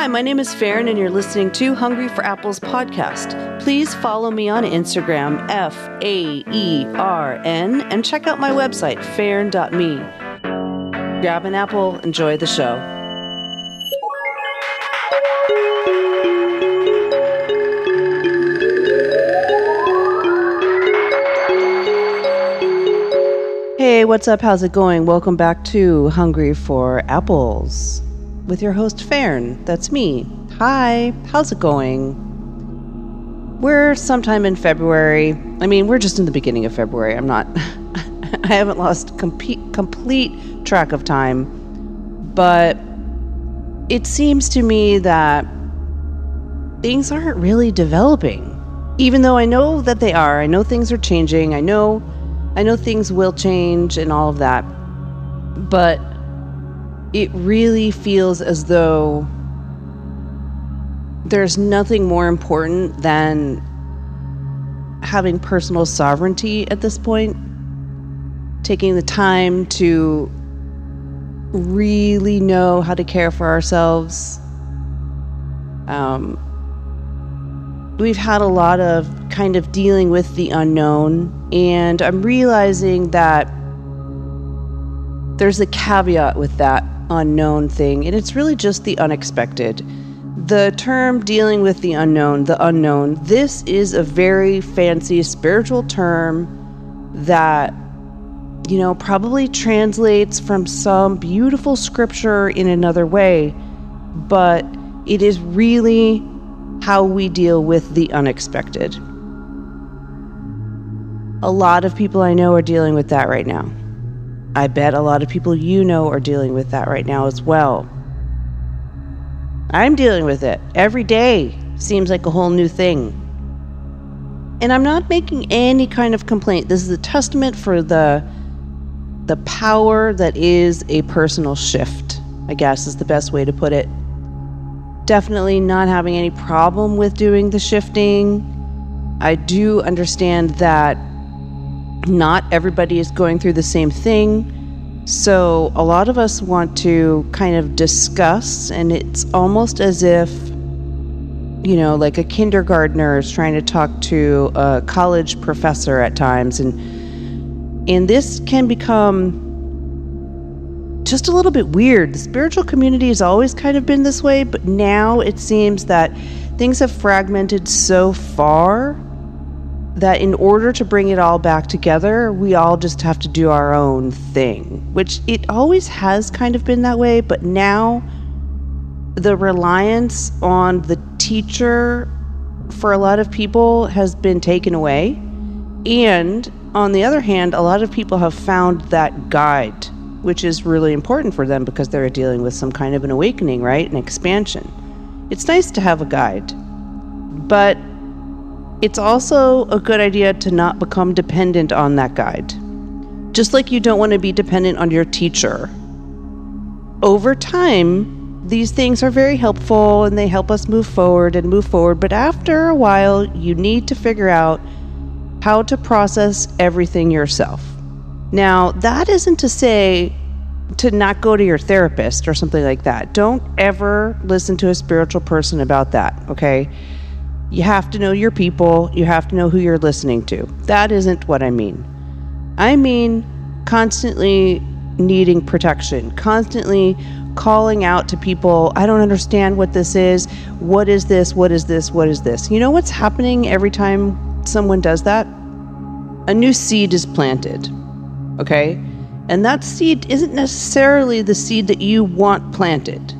Hi, my name is Faern, and you're listening to Hungry for Apples podcast. Please follow me on Instagram, F A E R N, and check out my website, faern.me. Grab an apple, enjoy the show. Hey, what's up? How's it going? Welcome back to Hungry for Apples with your host, Faern. That's me. Hi, how's it going? We're sometime in February. I mean, we're just in the beginning of February. I'm not, I haven't lost complete, complete track of time. But it seems to me that things aren't really developing. Even though I know that they are, I know things are changing. I know I know things will change and all of that. But it really feels as though there's nothing more important than having personal sovereignty at this point. Taking the time to really know how to care for ourselves. Um, we've had a lot of kind of dealing with the unknown, and I'm realizing that there's a caveat with that unknown thing, and it's really just the unexpected. The term dealing with the unknown, the unknown, this is a very fancy spiritual term that, you know, probably translates from some beautiful scripture in another way, but it is really how we deal with the unexpected. A lot of people I know are dealing with that right now. I bet a lot of people you know are dealing with that right now as well. I'm dealing with it. Every day seems like a whole new thing. And I'm not making any kind of complaint. This is a testament for the the power that is a personal shift. I guess is the best way to put it. Definitely not having any problem with doing the shifting. I do understand that not everybody is going through the same thing. So, a lot of us want to kind of discuss, and it's almost as if, you know, like a kindergartner is trying to talk to a college professor at times. And, and this can become just a little bit weird. The spiritual community has always kind of been this way, but now it seems that things have fragmented so far that in order to bring it all back together, we all just have to do our own thing, which it always has kind of been that way, but now the reliance on the teacher for a lot of people has been taken away. And on the other hand, a lot of people have found that guide, which is really important for them because they're dealing with some kind of an awakening, right? An expansion. It's nice to have a guide. But it's also a good idea to not become dependent on that guide. Just like you don't want to be dependent on your teacher. Over time, these things are very helpful and they help us move forward and move forward, but after a while, you need to figure out how to process everything yourself. Now, that isn't to say to not go to your therapist or something like that. Don't ever listen to a spiritual person about that, okay? You have to know your people, you have to know who you're listening to. That isn't what I mean. I mean constantly needing protection, constantly calling out to people, I don't understand what this is. What is this? What is this? What is this? You know what's happening every time someone does that? A new seed is planted. Okay? And that seed isn't necessarily the seed that you want planted.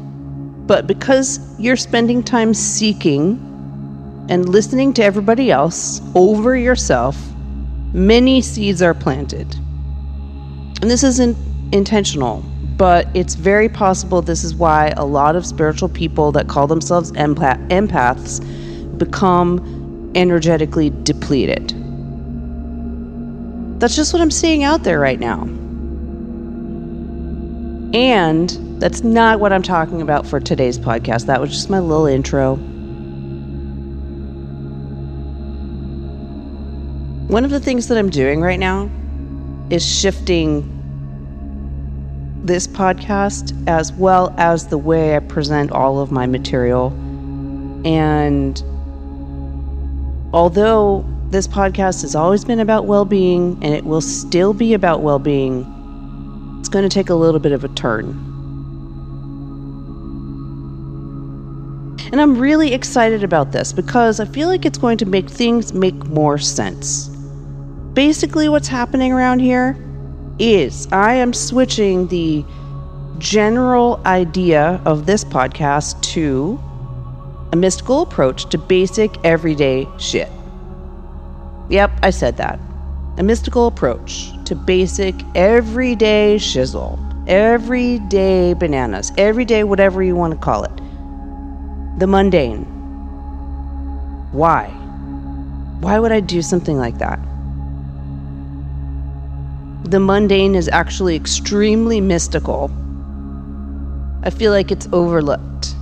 But because you're spending time seeking and listening to everybody else over yourself, many seeds are planted. And this isn't intentional, but it's very possible this is why a lot of spiritual people that call themselves empath- empaths become energetically depleted. That's just what I'm seeing out there right now. And that's not what I'm talking about for today's podcast. That was just my little intro. One of the things that I'm doing right now is shifting this podcast as well as the way I present all of my material. And although this podcast has always been about well being and it will still be about well being, it's going to take a little bit of a turn. And I'm really excited about this because I feel like it's going to make things make more sense. Basically, what's happening around here is I am switching the general idea of this podcast to a mystical approach to basic everyday shit. Yep, I said that. A mystical approach to basic everyday shizzle, everyday bananas, everyday whatever you want to call it. The mundane. Why? Why would I do something like that? The mundane is actually extremely mystical. I feel like it's overlooked.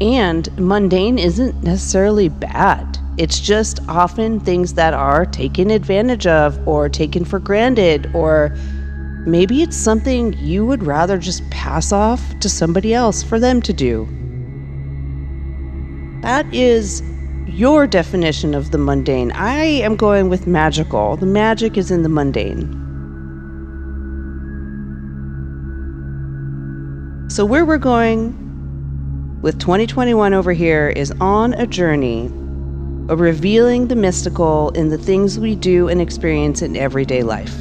And mundane isn't necessarily bad. It's just often things that are taken advantage of or taken for granted, or maybe it's something you would rather just pass off to somebody else for them to do. That is your definition of the mundane. I am going with magical. The magic is in the mundane. So, where we're going with 2021 over here is on a journey of revealing the mystical in the things we do and experience in everyday life.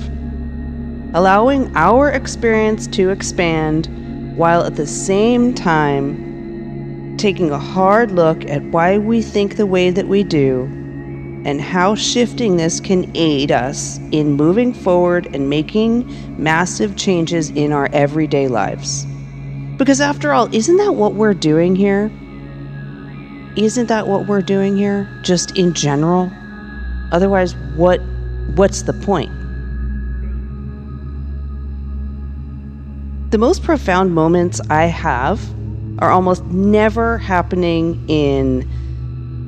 Allowing our experience to expand while at the same time taking a hard look at why we think the way that we do and how shifting this can aid us in moving forward and making massive changes in our everyday lives. Because after all, isn't that what we're doing here? Isn't that what we're doing here just in general? Otherwise, what what's the point? The most profound moments I have are almost never happening in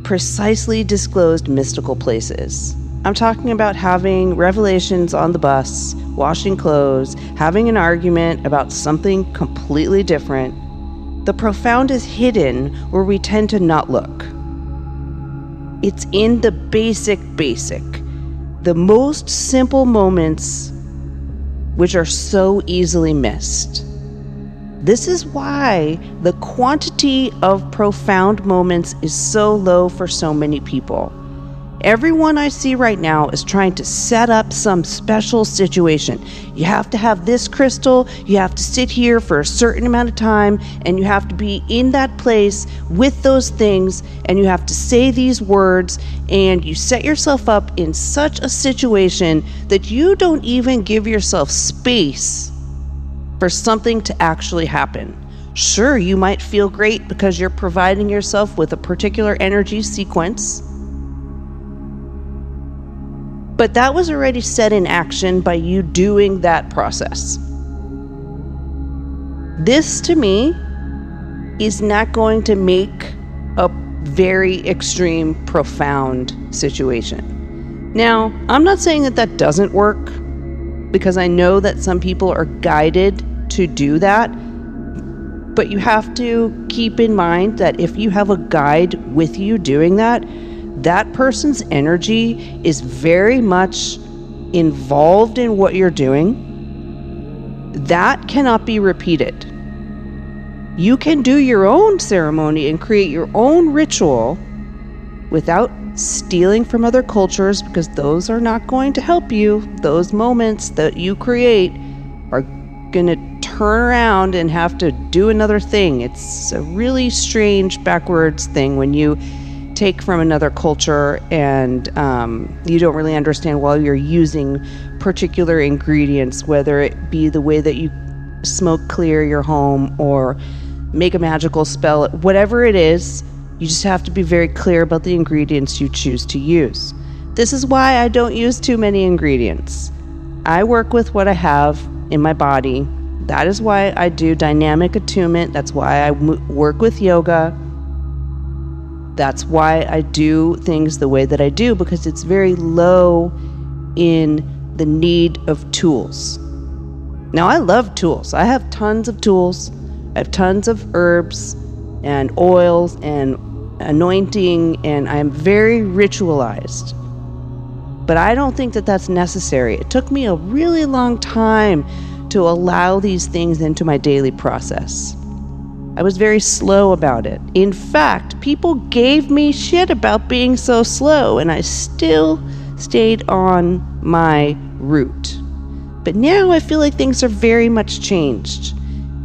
precisely disclosed mystical places. I'm talking about having revelations on the bus, washing clothes, having an argument about something completely different. The profound is hidden where we tend to not look. It's in the basic, basic, the most simple moments which are so easily missed. This is why the quantity of profound moments is so low for so many people. Everyone I see right now is trying to set up some special situation. You have to have this crystal, you have to sit here for a certain amount of time, and you have to be in that place with those things, and you have to say these words, and you set yourself up in such a situation that you don't even give yourself space for something to actually happen. Sure, you might feel great because you're providing yourself with a particular energy sequence. But that was already set in action by you doing that process. This, to me, is not going to make a very extreme, profound situation. Now, I'm not saying that that doesn't work because I know that some people are guided to do that. But you have to keep in mind that if you have a guide with you doing that, that person's energy is very much involved in what you're doing. That cannot be repeated. You can do your own ceremony and create your own ritual without stealing from other cultures because those are not going to help you. Those moments that you create are going to turn around and have to do another thing. It's a really strange backwards thing when you take from another culture and um, you don't really understand while you're using particular ingredients, whether it be the way that you smoke clear your home or make a magical spell, whatever it is, you just have to be very clear about the ingredients you choose to use. This is why I don't use too many ingredients. I work with what I have in my body that is why I do dynamic attunement. That's why I work with yoga. That's why I do things the way that I do because it's very low in the need of tools. Now, I love tools. I have tons of tools. I have tons of herbs and oils and anointing, and I'm very ritualized. But I don't think that that's necessary. It took me a really long time to allow these things into my daily process. I was very slow about it. In fact, people gave me shit about being so slow, and I still stayed on my route. But now I feel like things are very much changed,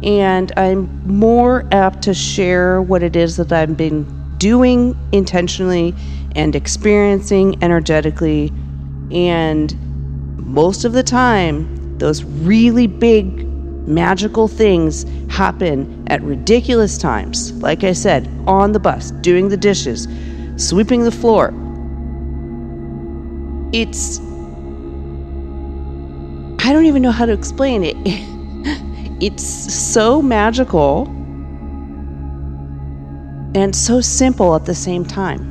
and I'm more apt to share what it is that I've been doing intentionally and experiencing energetically. And most of the time, those really big magical things happen at ridiculous times. Like I said, on the bus, doing the dishes, sweeping the floor. It's. I don't even know how to explain it. It's so magical and so simple at the same time.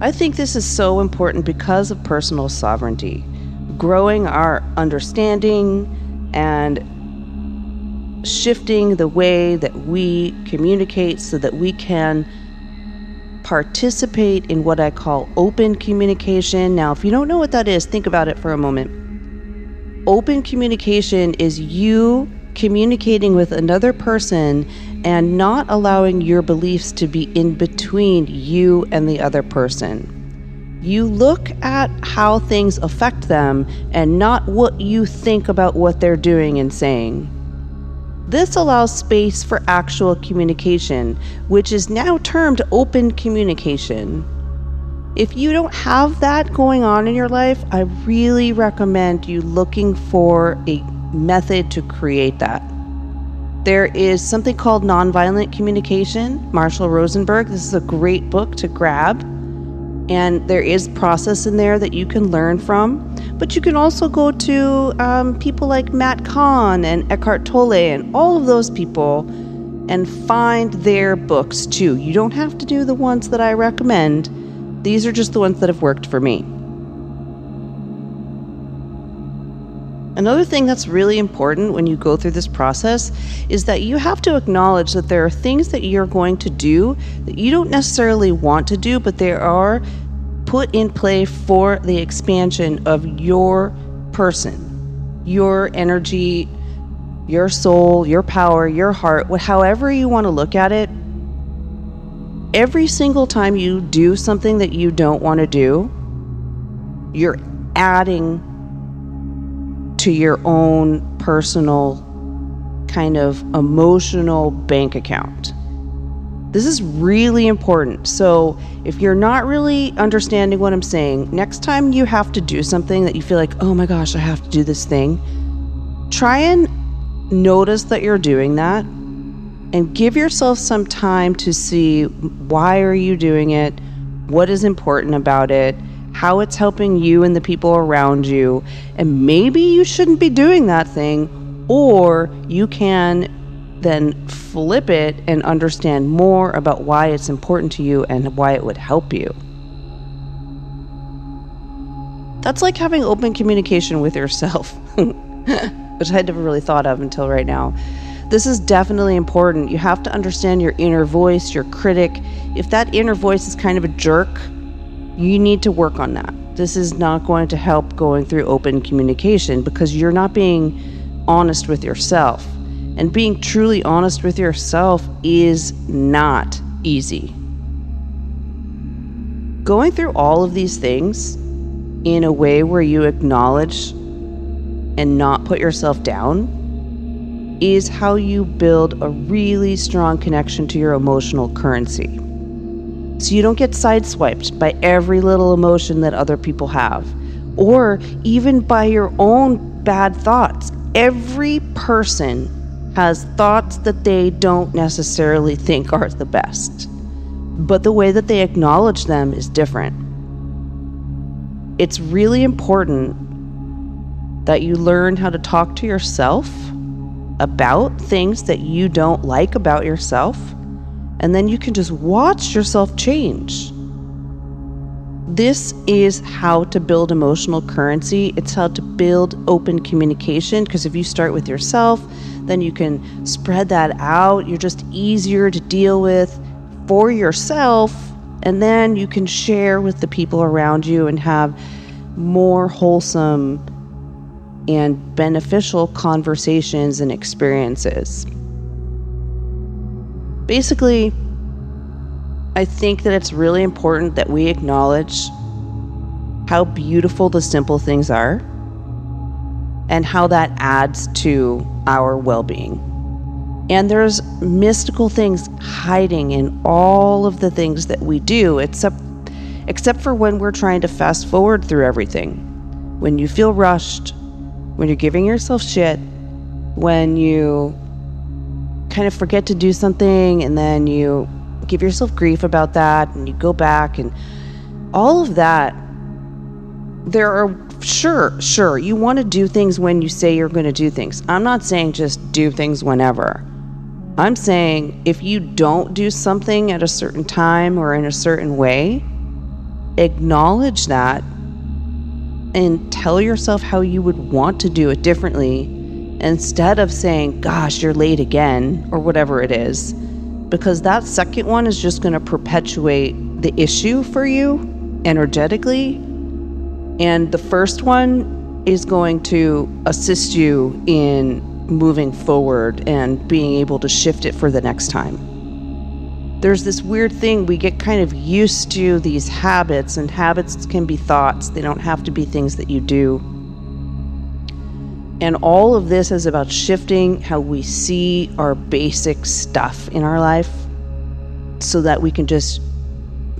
I think this is so important because of personal sovereignty growing our understanding and shifting the way that we communicate so that we can participate in what I call open communication. Now, if you don't know what that is, think about it for a moment. Open communication is you communicating with another person and not allowing your beliefs to be in between you and the other person. You look at how things affect them and not what you think about what they're doing and saying. This allows space for actual communication, which is now termed open communication. If you don't have that going on in your life, I really recommend you looking for a method to create that. There is something called nonviolent communication, Marshall Rosenberg. This is a great book to grab and there is process in there that you can learn from. But you can also go to um, people like Matt Kahn and Eckhart Tolle and all of those people and find their books too. You don't have to do the ones that I recommend. These are just the ones that have worked for me. Another thing that's really important when you go through this process is that you have to acknowledge that there are things that you're going to do that you don't necessarily want to do, but they are put in play for the expansion of your person, your energy, your soul, your power, your heart, however you want to look at it. Every single time you do something that you don't want to do, you're adding to your own personal kind of emotional bank account. This is really important. So, if you're not really understanding what I'm saying, next time you have to do something that you feel like, oh my gosh, I have to do this thing, try and notice that you're doing that and give yourself some time to see why are you doing it? What is important about it? How it's helping you and the people around you. And maybe you shouldn't be doing that thing, or you can then flip it and understand more about why it's important to you and why it would help you. That's like having open communication with yourself, which I'd never really thought of until right now. This is definitely important. You have to understand your inner voice, your critic. If that inner voice is kind of a jerk, you need to work on that. This is not going to help going through open communication because you're not being honest with yourself. And being truly honest with yourself is not easy. Going through all of these things in a way where you acknowledge and not put yourself down is how you build a really strong connection to your emotional currency so you don't get sideswiped by every little emotion that other people have, or even by your own bad thoughts. Every person has thoughts that they don't necessarily think are the best, but the way that they acknowledge them is different. It's really important that you learn how to talk to yourself about things that you don't like about yourself and then you can just watch yourself change. This is how to build emotional currency. It's how to build open communication because if you start with yourself, then you can spread that out. You're just easier to deal with for yourself, and then you can share with the people around you and have more wholesome and beneficial conversations and experiences. Basically, I think that it's really important that we acknowledge how beautiful the simple things are and how that adds to our well being. And there's mystical things hiding in all of the things that we do, except, except for when we're trying to fast forward through everything. When you feel rushed, when you're giving yourself shit, when you kind of forget to do something and then you give yourself grief about that and you go back and all of that there are sure sure you want to do things when you say you're going to do things. I'm not saying just do things whenever. I'm saying if you don't do something at a certain time or in a certain way acknowledge that and tell yourself how you would want to do it differently instead of saying gosh you're late again or whatever it is because that second one is just going to perpetuate the issue for you energetically. And the first one is going to assist you in moving forward and being able to shift it for the next time. There's this weird thing, we get kind of used to these habits, and habits can be thoughts, they don't have to be things that you do. And all of this is about shifting how we see our basic stuff in our life so that we can just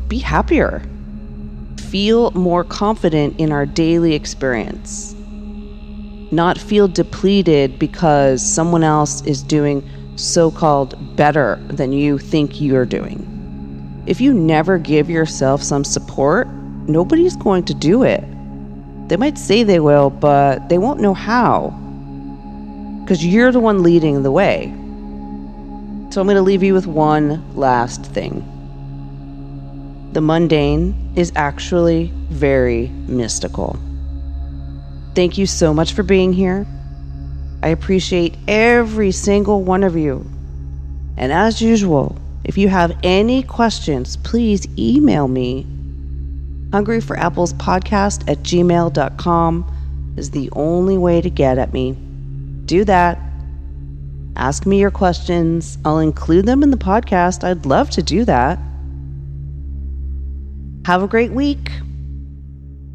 be happier, feel more confident in our daily experience, not feel depleted because someone else is doing so called better than you think you're doing. If you never give yourself some support, nobody's going to do it. They might say they will, but they won't know how. Because you're the one leading the way. So I'm going to leave you with one last thing. The mundane is actually very mystical. Thank you so much for being here. I appreciate every single one of you. And as usual, if you have any questions, please email me Hungry for Apples podcast at gmail.com is the only way to get at me. Do that. Ask me your questions. I'll include them in the podcast. I'd love to do that. Have a great week.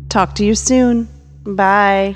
Talk to you soon. Bye.